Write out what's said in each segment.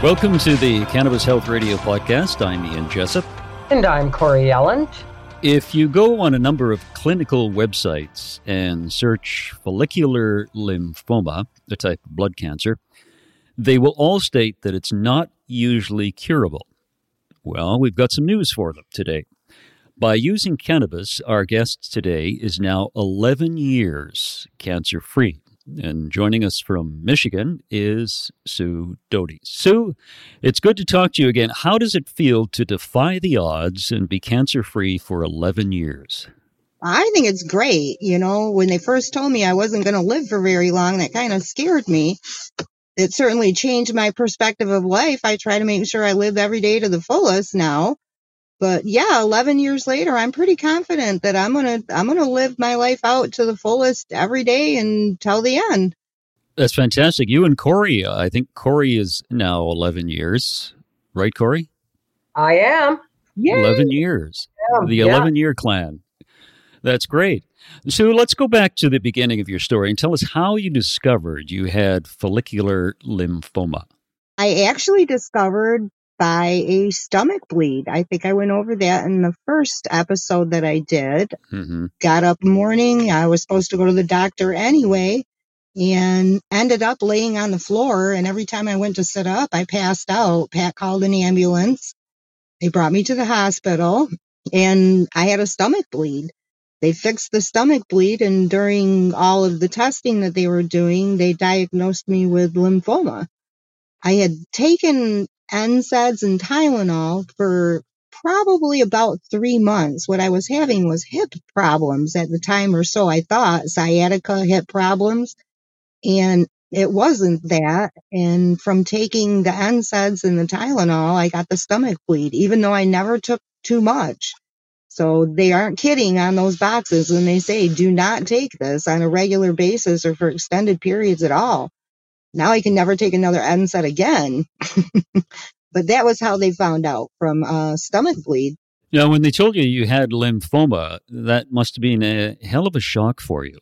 Welcome to the Cannabis Health Radio podcast. I'm Ian Jessup. And I'm Corey Yelland. If you go on a number of clinical websites and search follicular lymphoma, a type of blood cancer, they will all state that it's not usually curable. Well, we've got some news for them today. By using cannabis, our guest today is now 11 years cancer free. And joining us from Michigan is Sue Doty. Sue, it's good to talk to you again. How does it feel to defy the odds and be cancer free for 11 years? I think it's great. You know, when they first told me I wasn't going to live for very long, that kind of scared me. It certainly changed my perspective of life. I try to make sure I live every day to the fullest now but yeah 11 years later i'm pretty confident that i'm gonna i'm gonna live my life out to the fullest every day until the end. That's fantastic. You and corey uh, i think corey is now 11 years right corey? I am. Yay. 11 years the 11 yeah. year clan. That's great. So let's go back to the beginning of your story and tell us how you discovered you had follicular lymphoma. I actually discovered by a stomach bleed. I think I went over that in the first episode that I did. Mm-hmm. Got up morning. I was supposed to go to the doctor anyway and ended up laying on the floor. And every time I went to sit up, I passed out. Pat called an ambulance. They brought me to the hospital and I had a stomach bleed. They fixed the stomach bleed, and during all of the testing that they were doing, they diagnosed me with lymphoma. I had taken NSAIDs and Tylenol for probably about three months. What I was having was hip problems at the time or so. I thought sciatica hip problems and it wasn't that. And from taking the NSAIDs and the Tylenol, I got the stomach bleed, even though I never took too much. So they aren't kidding on those boxes when they say do not take this on a regular basis or for extended periods at all. Now I can never take another NSAID again. but that was how they found out from uh, stomach bleed. Now, when they told you you had lymphoma, that must have been a hell of a shock for you.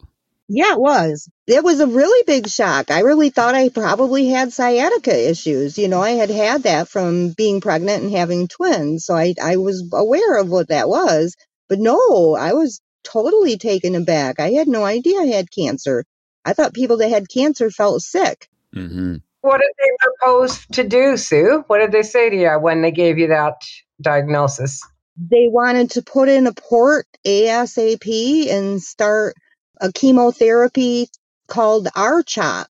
Yeah, it was. It was a really big shock. I really thought I probably had sciatica issues. You know, I had had that from being pregnant and having twins. So I, I was aware of what that was. But no, I was totally taken aback. I had no idea I had cancer. I thought people that had cancer felt sick. Mm-hmm. What did they propose to do, Sue? What did they say to you when they gave you that diagnosis? They wanted to put in a port ASAP and start a chemotherapy called RCHOP,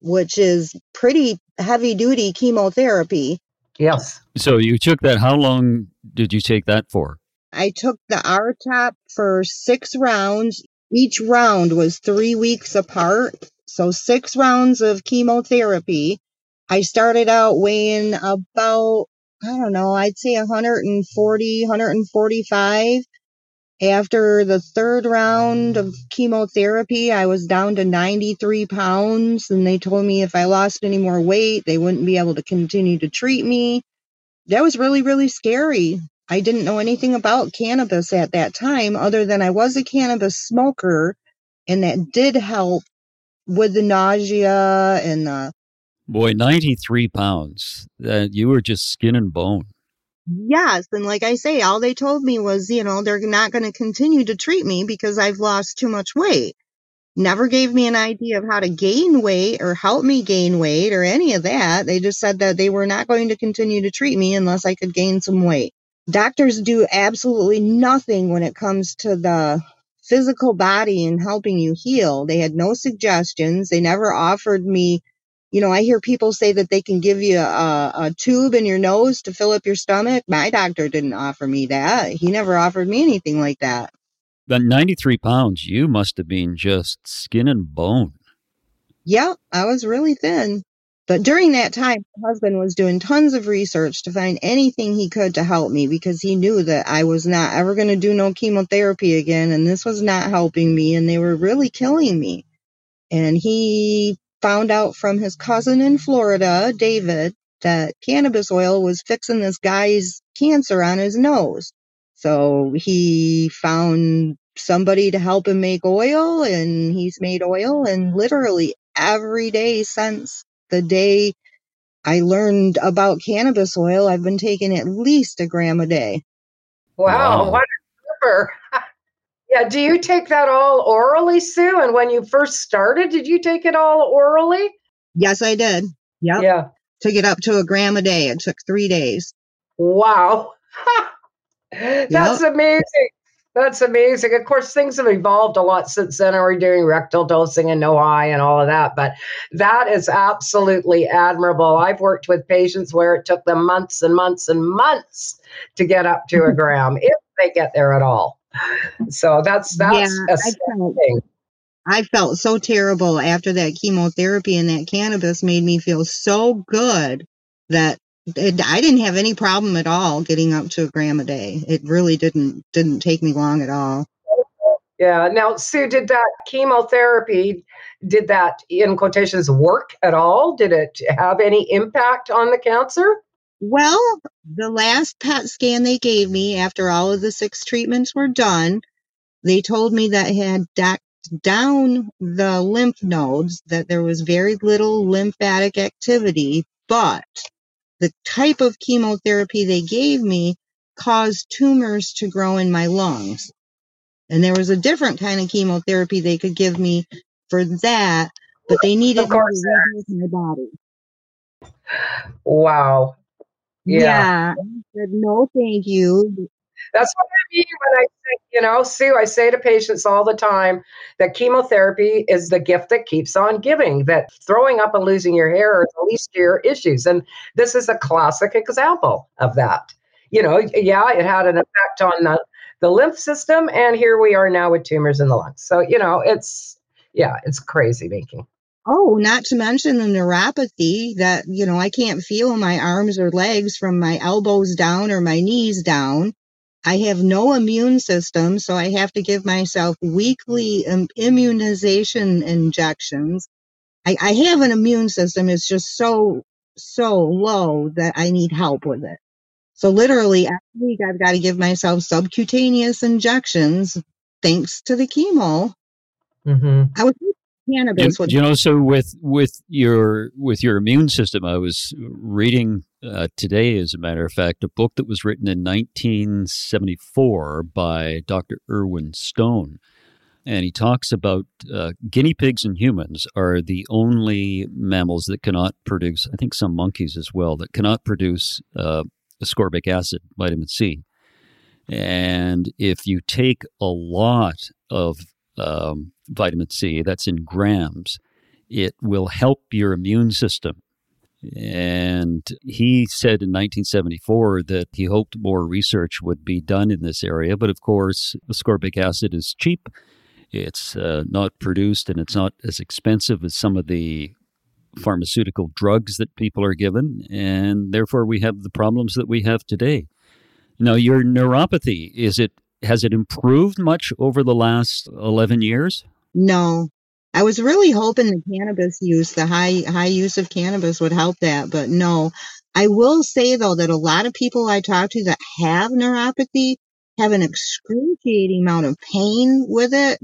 which is pretty heavy duty chemotherapy. Yes. So you took that. How long did you take that for? I took the RCHOP for six rounds. Each round was three weeks apart. So six rounds of chemotherapy. I started out weighing about, I don't know, I'd say 140, 145. After the third round of chemotherapy, I was down to 93 pounds and they told me if I lost any more weight, they wouldn't be able to continue to treat me. That was really, really scary. I didn't know anything about cannabis at that time other than I was a cannabis smoker and that did help with the nausea and the boy 93 pounds. That you were just skin and bone. Yes and like i say all they told me was you know they're not going to continue to treat me because i've lost too much weight. Never gave me an idea of how to gain weight or help me gain weight or any of that. They just said that they were not going to continue to treat me unless i could gain some weight. Doctors do absolutely nothing when it comes to the physical body and helping you heal. They had no suggestions. They never offered me, you know, I hear people say that they can give you a, a tube in your nose to fill up your stomach. My doctor didn't offer me that. He never offered me anything like that. That 93 pounds, you must have been just skin and bone. Yeah, I was really thin. But during that time, my husband was doing tons of research to find anything he could to help me because he knew that I was not ever going to do no chemotherapy again. And this was not helping me. And they were really killing me. And he found out from his cousin in Florida, David, that cannabis oil was fixing this guy's cancer on his nose. So he found somebody to help him make oil and he's made oil and literally every day since the day I learned about cannabis oil, I've been taking at least a gram a day. Wow, wow. what a super. yeah, do you take that all orally, Sue? And when you first started, did you take it all orally? Yes, I did. Yep. Yeah. Took it up to a gram a day. It took three days. Wow. That's yep. amazing. That's amazing. Of course, things have evolved a lot since then. Are We're doing rectal dosing and no eye and all of that, but that is absolutely admirable. I've worked with patients where it took them months and months and months to get up to a gram, if they get there at all. So that's that's yeah, thing. I felt so terrible after that chemotherapy, and that cannabis made me feel so good that I didn't have any problem at all getting up to a gram a day. It really didn't didn't take me long at all. Yeah. Now, Sue, did that chemotherapy, did that in quotations work at all? Did it have any impact on the cancer? Well, the last PET scan they gave me after all of the six treatments were done, they told me that it had docked down the lymph nodes, that there was very little lymphatic activity, but the type of chemotherapy they gave me caused tumors to grow in my lungs. And there was a different kind of chemotherapy they could give me for that, but they needed to rebuild my body. Wow. Yeah. yeah. Said, no, thank you. That's what I mean when I say, you know, Sue, I say to patients all the time that chemotherapy is the gift that keeps on giving, that throwing up and losing your hair are the least of your issues. And this is a classic example of that. You know, yeah, it had an effect on the, the lymph system, and here we are now with tumors in the lungs. So, you know, it's, yeah, it's crazy making. Oh, not to mention the neuropathy that, you know, I can't feel my arms or legs from my elbows down or my knees down. I have no immune system, so I have to give myself weekly immunization injections. I, I have an immune system. It's just so, so low that I need help with it. So literally every week I've got to give myself subcutaneous injections thanks to the chemo. Mm-hmm. I was cannabis. You, you know, so with with your with your immune system, I was reading uh, today, as a matter of fact, a book that was written in 1974 by Dr. Irwin Stone. And he talks about uh, guinea pigs and humans are the only mammals that cannot produce, I think some monkeys as well, that cannot produce uh, ascorbic acid, vitamin C. And if you take a lot of um, vitamin C, that's in grams, it will help your immune system. And he said in 1974 that he hoped more research would be done in this area. But of course, ascorbic acid is cheap. It's uh, not produced and it's not as expensive as some of the pharmaceutical drugs that people are given. And therefore, we have the problems that we have today. Now, your neuropathy, is it has it improved much over the last 11 years? No. I was really hoping the cannabis use, the high high use of cannabis would help that, but no. I will say though that a lot of people I talk to that have neuropathy have an excruciating amount of pain with it,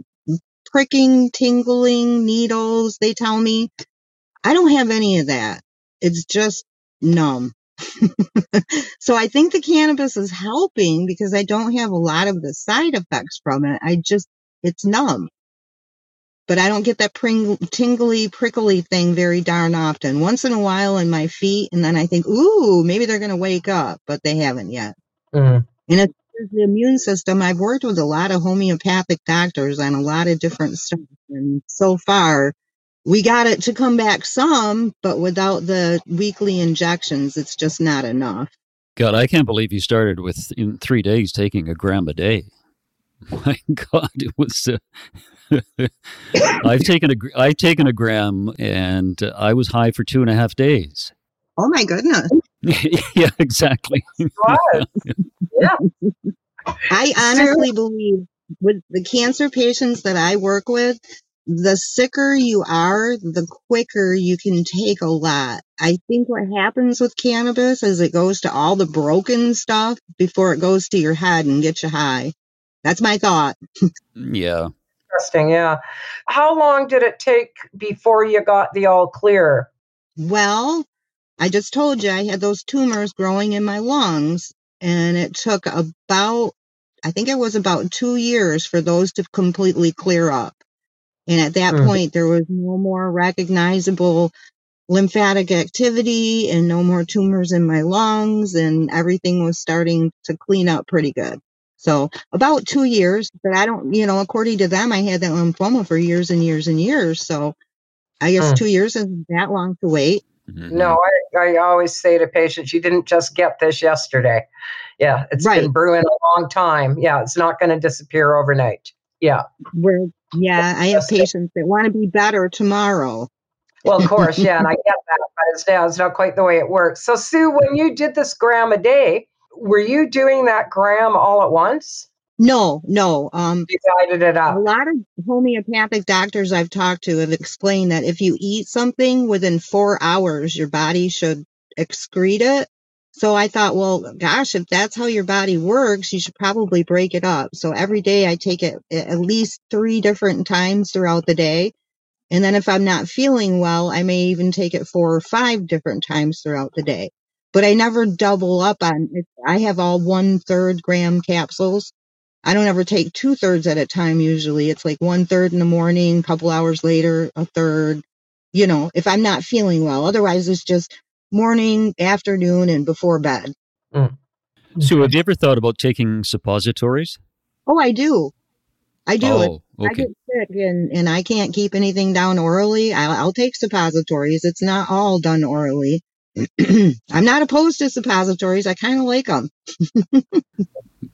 pricking, tingling, needles, they tell me. I don't have any of that. It's just numb. so I think the cannabis is helping because I don't have a lot of the side effects from it. I just, it's numb. But I don't get that pring- tingly, prickly thing very darn often. Once in a while in my feet, and then I think, ooh, maybe they're going to wake up, but they haven't yet. Mm. And it's the immune system, I've worked with a lot of homeopathic doctors on a lot of different stuff. And so far, we got it to come back some, but without the weekly injections, it's just not enough. God, I can't believe you started with in three days taking a gram a day. My God, it was. Uh, I've taken a I've taken a gram, and uh, I was high for two and a half days. Oh my goodness! yeah, exactly. yeah. I honestly believe with the cancer patients that I work with, the sicker you are, the quicker you can take a lot. I think what happens with cannabis is it goes to all the broken stuff before it goes to your head and gets you high. That's my thought. yeah. Interesting. Yeah. How long did it take before you got the all clear? Well, I just told you I had those tumors growing in my lungs, and it took about, I think it was about two years for those to completely clear up. And at that mm. point, there was no more recognizable lymphatic activity and no more tumors in my lungs, and everything was starting to clean up pretty good. So about two years, but I don't, you know, according to them, I had that lymphoma for years and years and years. So I guess mm. two years isn't that long to wait. Mm-hmm. No, I, I always say to patients, you didn't just get this yesterday. Yeah, it's right. been brewing a long time. Yeah, it's not going to disappear overnight. Yeah. Where, yeah, I have patients that want to be better tomorrow. Well, of course, yeah, and I get that, but it's, yeah, it's not quite the way it works. So, Sue, when you did this gram a day, were you doing that gram all at once? No, no. Um, divided it up. A lot of homeopathic doctors I've talked to have explained that if you eat something within four hours, your body should excrete it. So I thought, well, gosh, if that's how your body works, you should probably break it up. So every day I take it at least three different times throughout the day. And then if I'm not feeling well, I may even take it four or five different times throughout the day. But I never double up on it. I have all one third gram capsules. I don't ever take two thirds at a time usually. It's like one third in the morning, a couple hours later, a third, you know, if I'm not feeling well. Otherwise, it's just morning, afternoon, and before bed. Mm. So, have you ever thought about taking suppositories? Oh, I do. I do. Oh, okay. I get sick and, and I can't keep anything down orally. I'll, I'll take suppositories. It's not all done orally. I'm not opposed to suppositories. I kind of like them.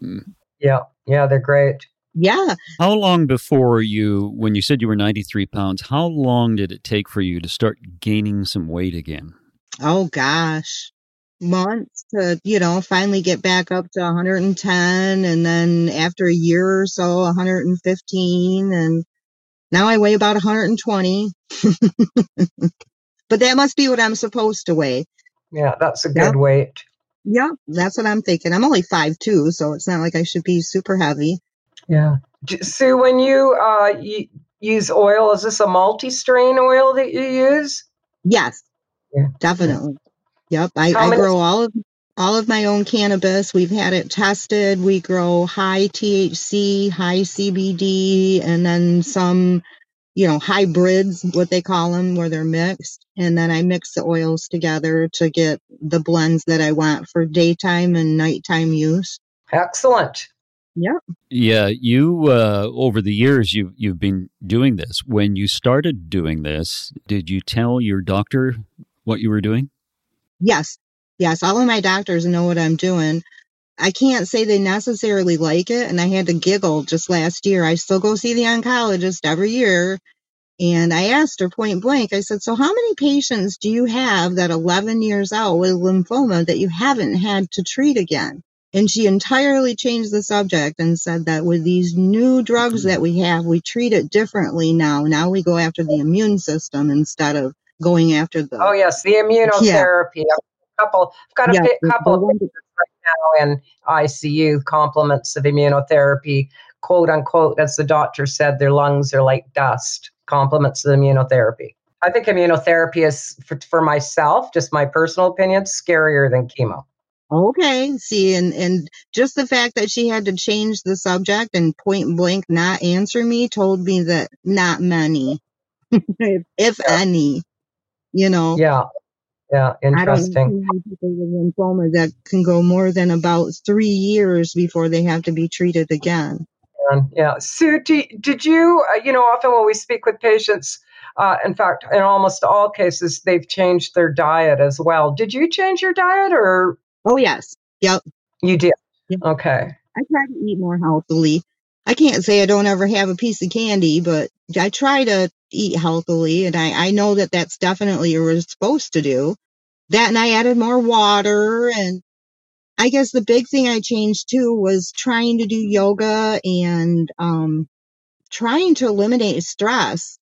Mm-hmm. yeah, yeah, they're great. Yeah. How long before you, when you said you were 93 pounds, how long did it take for you to start gaining some weight again? Oh, gosh. Months to, you know, finally get back up to 110. And then after a year or so, 115. And now I weigh about 120. but that must be what I'm supposed to weigh. Yeah, that's a good yep. weight. Yeah, that's what I'm thinking. I'm only five two, so it's not like I should be super heavy. Yeah. Sue, when you uh, use oil, is this a multi-strain oil that you use? Yes, yeah. definitely. Yep, I, I grow all of all of my own cannabis. We've had it tested. We grow high THC, high CBD, and then some you know, hybrids, what they call them, where they're mixed. And then I mix the oils together to get the blends that I want for daytime and nighttime use. Excellent. Yeah. Yeah, you uh, over the years you've you've been doing this. When you started doing this, did you tell your doctor what you were doing? Yes. Yes, all of my doctors know what I'm doing. I can't say they necessarily like it. And I had to giggle just last year. I still go see the oncologist every year. And I asked her point blank, I said, So, how many patients do you have that 11 years out with lymphoma that you haven't had to treat again? And she entirely changed the subject and said that with these new drugs that we have, we treat it differently now. Now we go after the immune system instead of going after the. Oh, yes, the immunotherapy. Yeah. A couple, I've got a couple now in ICU, compliments of immunotherapy, quote unquote, as the doctor said, their lungs are like dust, compliments of immunotherapy. I think immunotherapy is, for, for myself, just my personal opinion, scarier than chemo. Okay. See, and, and just the fact that she had to change the subject and point blank not answer me told me that not many, if yeah. any, you know. Yeah. Yeah, interesting. I don't people with lymphoma that can go more than about three years before they have to be treated again. Yeah. Sue, did you, uh, you know, often when we speak with patients, uh, in fact, in almost all cases, they've changed their diet as well. Did you change your diet or? Oh, yes. Yep. You did? Yep. Okay. I try to eat more healthily. I can't say I don't ever have a piece of candy, but I try to eat healthily, and I, I know that that's definitely what we're supposed to do. That and I added more water, and I guess the big thing I changed too was trying to do yoga and um, trying to eliminate stress.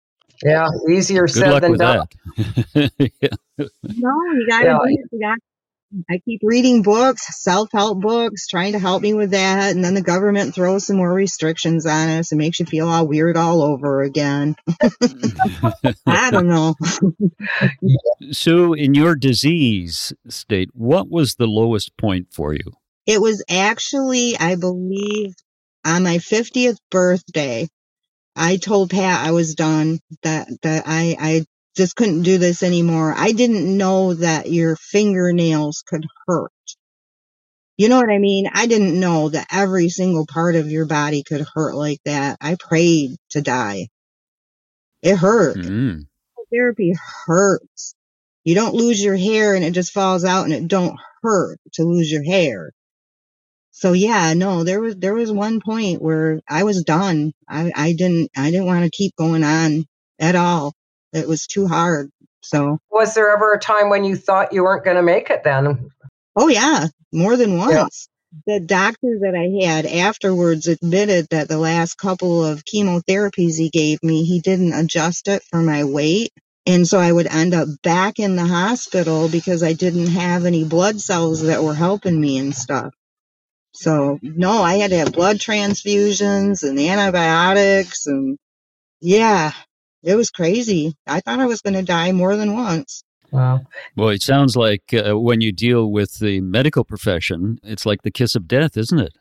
Yeah, easier Good said luck than with done. that. yeah. No, you gotta Yeah. do it. You got I keep reading books, self help books, trying to help me with that. And then the government throws some more restrictions on us and makes you feel all weird all over again. I don't know. so, in your disease state, what was the lowest point for you? It was actually, I believe, on my 50th birthday. I told Pat I was done, that, that I, I just couldn't do this anymore. I didn't know that your fingernails could hurt. You know what I mean? I didn't know that every single part of your body could hurt like that. I prayed to die. It hurt. Mm. Therapy hurts. You don't lose your hair and it just falls out and it don't hurt to lose your hair. So yeah, no, there was there was one point where I was done. I, I didn't I didn't want to keep going on at all. It was too hard. So Was there ever a time when you thought you weren't going to make it then? oh yeah, more than Yeah. once. The doctor that I had afterwards admitted that the last couple of chemotherapies he gave me, he didn't adjust it for my weight. And so I would end up back in the hospital because I didn't have any blood cells that were helping me and stuff. So no, I had to have blood transfusions and antibiotics and yeah, it was crazy. I thought I was going to die more than once. Wow. Well, it sounds like uh, when you deal with the medical profession, it's like the kiss of death, isn't it?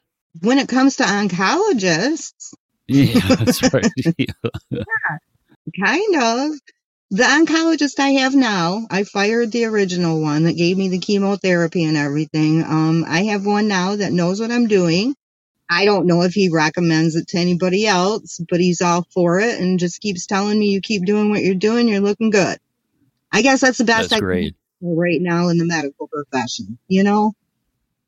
When it comes to oncologists, Yeah, that's right. Yeah. kind of. The oncologist I have now, I fired the original one that gave me the chemotherapy and everything. Um, I have one now that knows what I'm doing. I don't know if he recommends it to anybody else, but he's all for it and just keeps telling me, you keep doing what you're doing, you're looking good. I guess that's the best That's I can great. do right now in the medical profession, you know?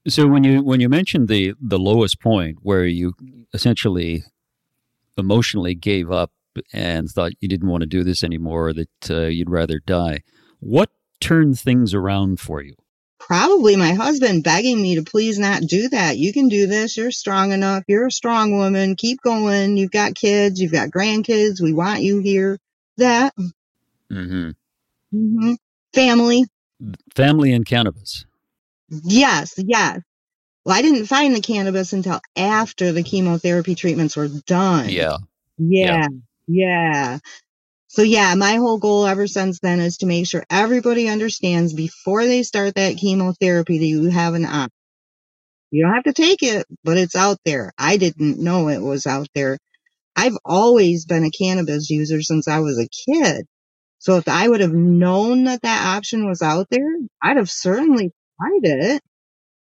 So when you when you mentioned the the lowest point where you essentially emotionally gave up and thought you didn't want to do this anymore, that uh, you'd rather die, what turned things around for you? Probably my husband begging me to please not do that. You can do this. You're strong enough. You're a strong woman. Keep going. You've got kids. You've got grandkids. We want you here. That. Mm-hmm. Mm-hmm. Family. Family and cannabis. Yes. Yes. Well, I didn't find the cannabis until after the chemotherapy treatments were done. Yeah. Yeah. Yeah. So yeah, my whole goal ever since then is to make sure everybody understands before they start that chemotherapy that you have an option. You don't have to take it, but it's out there. I didn't know it was out there. I've always been a cannabis user since I was a kid. So if I would have known that that option was out there, I'd have certainly tried it.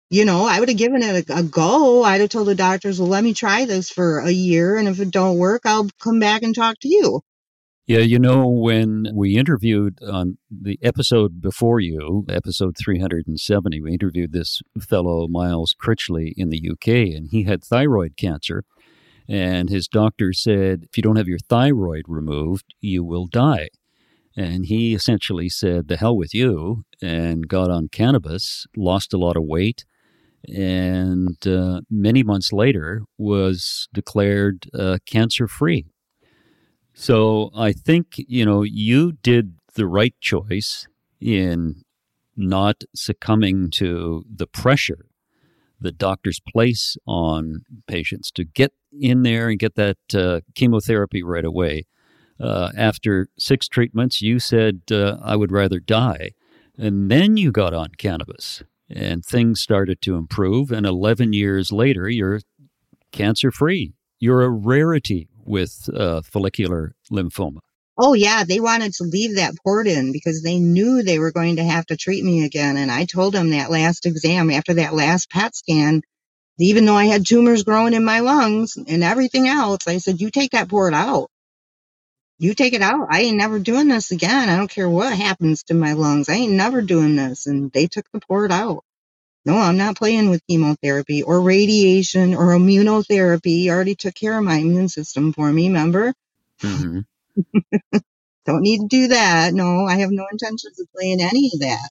You know, I would have given it a, a go. I'd have told the doctors, well, let me try this for a year. And if it don't work, I'll come back and talk to you. Yeah, you know, when we interviewed on the episode before you, episode 370, we interviewed this fellow, Miles Critchley, in the UK, and he had thyroid cancer. And his doctor said, if you don't have your thyroid removed, you will die. And he essentially said, the hell with you, and got on cannabis, lost a lot of weight, and uh, many months later was declared uh, cancer free. So I think, you know, you did the right choice in not succumbing to the pressure that doctors place on patients to get in there and get that uh, chemotherapy right away. Uh, after six treatments, you said, uh, I would rather die. And then you got on cannabis and things started to improve. And 11 years later, you're cancer free. You're a rarity with uh, follicular lymphoma. Oh yeah, they wanted to leave that port in because they knew they were going to have to treat me again. And I told them that last exam after that last PET scan, even though I had tumors growing in my lungs and everything else, I said, you take that port out. You take it out. I ain't never doing this again. I don't care what happens to my lungs. I ain't never doing this. And they took the port out. No, I'm not playing with chemotherapy or radiation or immunotherapy. You already took care of my immune system for me, remember? Mm-hmm. Don't need to do that. No, I have no intentions of playing any of that.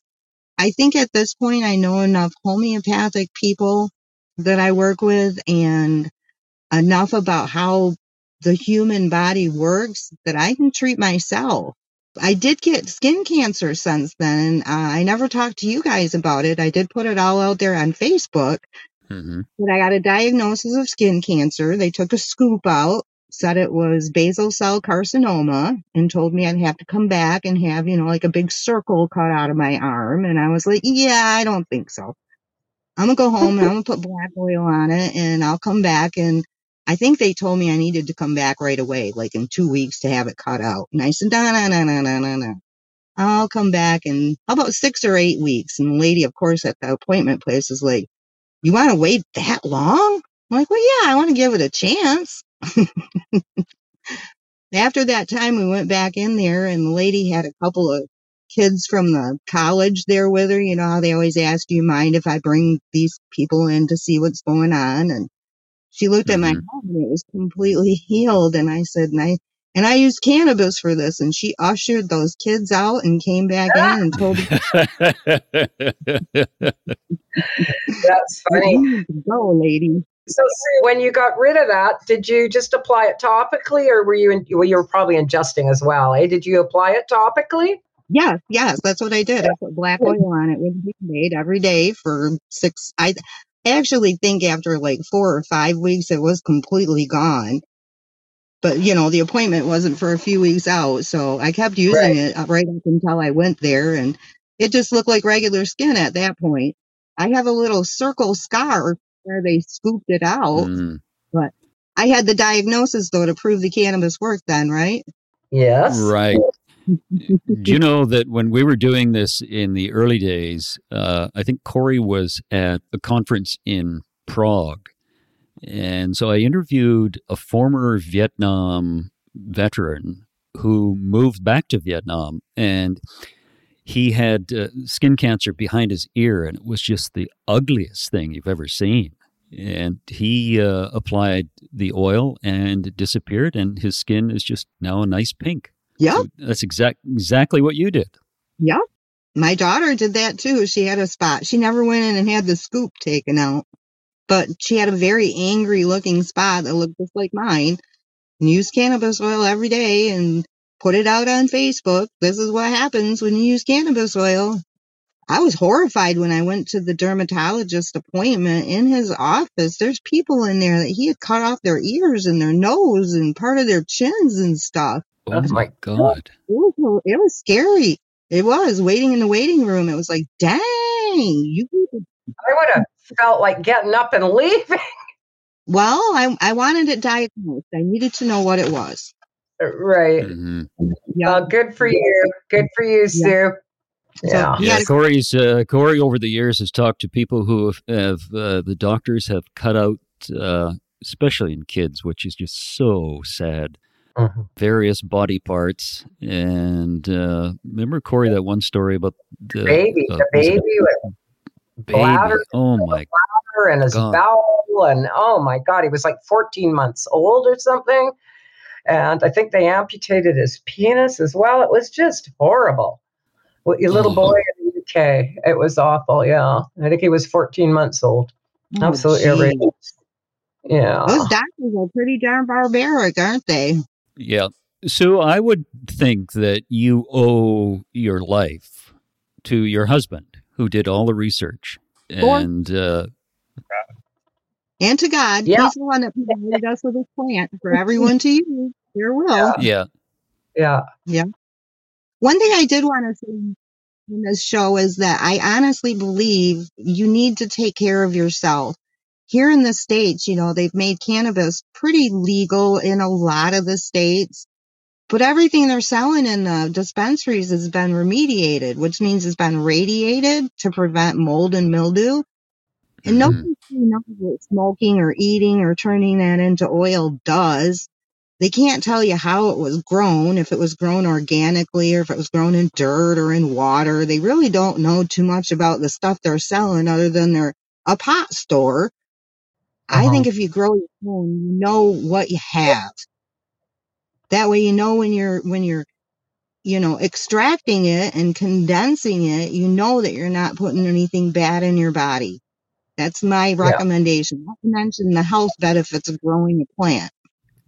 I think at this point I know enough homeopathic people that I work with and enough about how the human body works that I can treat myself. I did get skin cancer since then. Uh, I never talked to you guys about it. I did put it all out there on Facebook. Mm-hmm. But I got a diagnosis of skin cancer. They took a scoop out, said it was basal cell carcinoma, and told me I'd have to come back and have, you know, like a big circle cut out of my arm. And I was like, yeah, I don't think so. I'm gonna go home and I'm gonna put black oil on it and I'll come back and I think they told me I needed to come back right away, like in two weeks to have it cut out. And said, no, no, no, no, no, no, no. I'll come back in about six or eight weeks. And the lady, of course, at the appointment place is like, you want to wait that long? I'm like, well, yeah, I want to give it a chance. After that time, we went back in there and the lady had a couple of kids from the college there with her. You know how they always ask, do you mind if I bring these people in to see what's going on? And she looked mm-hmm. at my mm-hmm. and it was completely healed. And I said, and I, and I used cannabis for this. And she ushered those kids out and came back in and told me. That's funny. Go, lady. So, when you got rid of that, did you just apply it topically, or were you in, well, you were probably ingesting as well? Eh? Did you apply it topically? Yes, yes, that's what I did. I put black oil on it with made every day for six. I actually think after like four or five weeks, it was completely gone. But you know, the appointment wasn't for a few weeks out, so I kept using right. it uh, right up until I went there, and it just looked like regular skin at that point. I have a little circle scar where they scooped it out, mm. but I had the diagnosis though to prove the cannabis worked. Then, right? Yes. Right. Do you know that when we were doing this in the early days, uh, I think Corey was at a conference in Prague. And so I interviewed a former Vietnam veteran who moved back to Vietnam and he had uh, skin cancer behind his ear and it was just the ugliest thing you've ever seen. And he uh, applied the oil and it disappeared and his skin is just now a nice pink. Yeah. So that's exact exactly what you did. Yeah. My daughter did that too. She had a spot. She never went in and had the scoop taken out, but she had a very angry looking spot that looked just like mine. And used cannabis oil every day and put it out on Facebook. This is what happens when you use cannabis oil. I was horrified when I went to the dermatologist appointment in his office. There's people in there that he had cut off their ears and their nose and part of their chins and stuff. Oh, my God. It was, it was scary. It was waiting in the waiting room. It was like, dang, you. I would have felt like getting up and leaving. Well, I, I wanted it diagnosed. I needed to know what it was. Uh, right. Mm-hmm. Yeah. Uh, good for you. Good for you, Sue. Yeah. yeah. Corey's uh, Corey over the years has talked to people who have, have uh, the doctors have cut out, uh, especially in kids, which is just so sad mm-hmm. various body parts. And uh, remember, Corey, that one story about the baby, uh, the baby with baby. Bladder, oh my god, and his God. bowel, and oh my God, he was like 14 months old or something. And I think they amputated his penis as well. It was just horrible. Well, your little oh. boy in the UK. It was awful. Yeah, I think he was 14 months old. Oh, Absolutely outrageous. Yeah. Those doctors are pretty darn barbaric, aren't they? Yeah. So I would think that you owe your life to your husband who did all the research and uh, and to God. Yeah. He's the one that provided us with this plant for everyone to use. Your will. Yeah. Yeah. Yeah. One thing I did want to say in this show is that I honestly believe you need to take care of yourself here in the States, you know, they've made cannabis pretty legal in a lot of the states, but everything they're selling in the dispensaries has been remediated, which means it's been radiated to prevent mold and mildew. And mm-hmm. nobody knows what smoking or eating or turning that into oil does. they can't tell you how it was grown, if it was grown organically or if it was grown in dirt or in water. They really don't know too much about the stuff they're selling other than they're a pot store. Uh-huh. I think if you grow your own, you know what you have. That way you know when you're when you're you know extracting it and condensing it, you know that you're not putting anything bad in your body. That's my recommendation. Yeah. Not to mention the health benefits of growing a plant.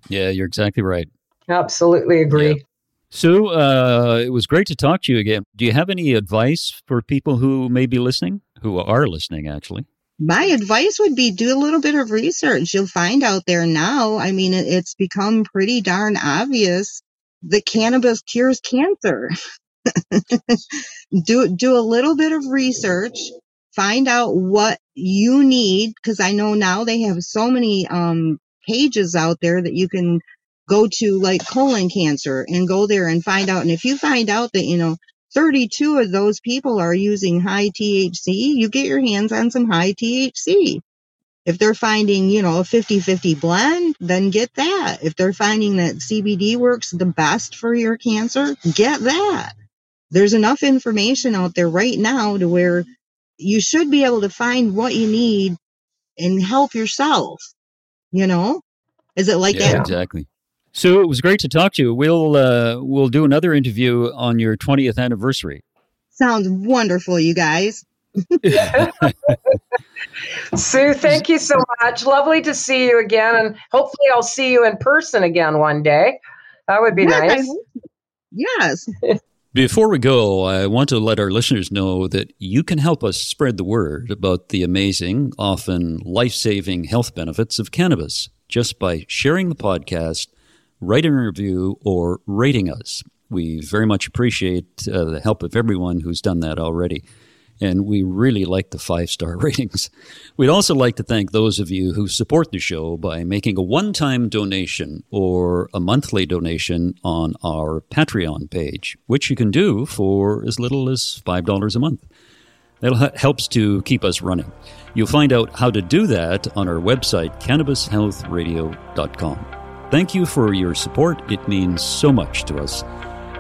Yeah, you're exactly right. Absolutely agree. Yeah. Sue, uh, it was great to talk to you again. Do you have any advice for people who may be listening, who are listening, actually? My advice would be do a little bit of research. You'll find out there now. I mean, it's become pretty darn obvious that cannabis cures cancer. do do a little bit of research find out what you need because I know now they have so many um, pages out there that you can go to like colon cancer and go there and find out. And if you find out that, you know, 32 of those people are using high THC, you get your hands on some high THC. If they're finding, you know, a 50 50 blend, then get that. If they're finding that CBD works the best for your cancer, get that. There's enough information out there right now to where you should be able to find what you need and help yourself. You know, is it like yeah, that? Exactly. So it was great to talk to you. We'll uh, we'll do another interview on your 20th anniversary. Sounds wonderful, you guys. Sue, thank you so much. Lovely to see you again, and hopefully, I'll see you in person again one day. That would be nice. Yes. Before we go, I want to let our listeners know that you can help us spread the word about the amazing, often life saving health benefits of cannabis just by sharing the podcast, writing a review, or rating us. We very much appreciate uh, the help of everyone who's done that already and we really like the five star ratings. We'd also like to thank those of you who support the show by making a one time donation or a monthly donation on our Patreon page, which you can do for as little as $5 a month. That helps to keep us running. You'll find out how to do that on our website, cannabishealthradio.com. Thank you for your support. It means so much to us.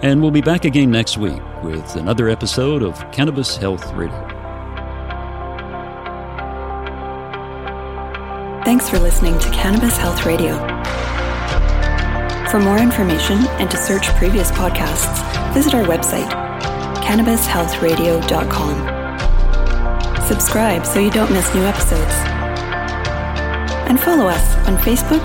And we'll be back again next week with another episode of Cannabis Health Radio. Thanks for listening to Cannabis Health Radio. For more information and to search previous podcasts, visit our website, cannabishealthradio.com. Subscribe so you don't miss new episodes. And follow us on Facebook,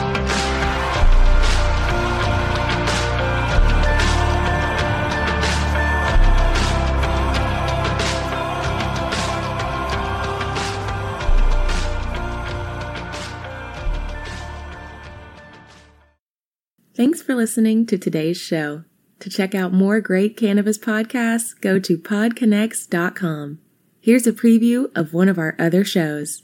Thanks for listening to today's show. To check out more great cannabis podcasts, go to podconnects.com. Here's a preview of one of our other shows.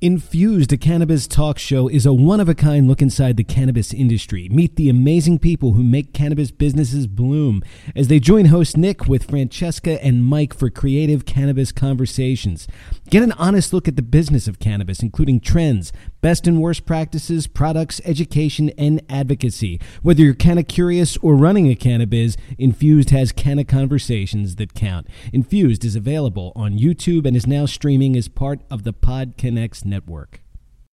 Infused, a cannabis talk show, is a one of a kind look inside the cannabis industry. Meet the amazing people who make cannabis businesses bloom as they join host Nick with Francesca and Mike for creative cannabis conversations. Get an honest look at the business of cannabis, including trends, best and worst practices, products, education, and advocacy. Whether you're canna curious or running a cannabis, Infused has canna conversations that count. Infused is available on YouTube and is now streaming as part of the Pod Connects network.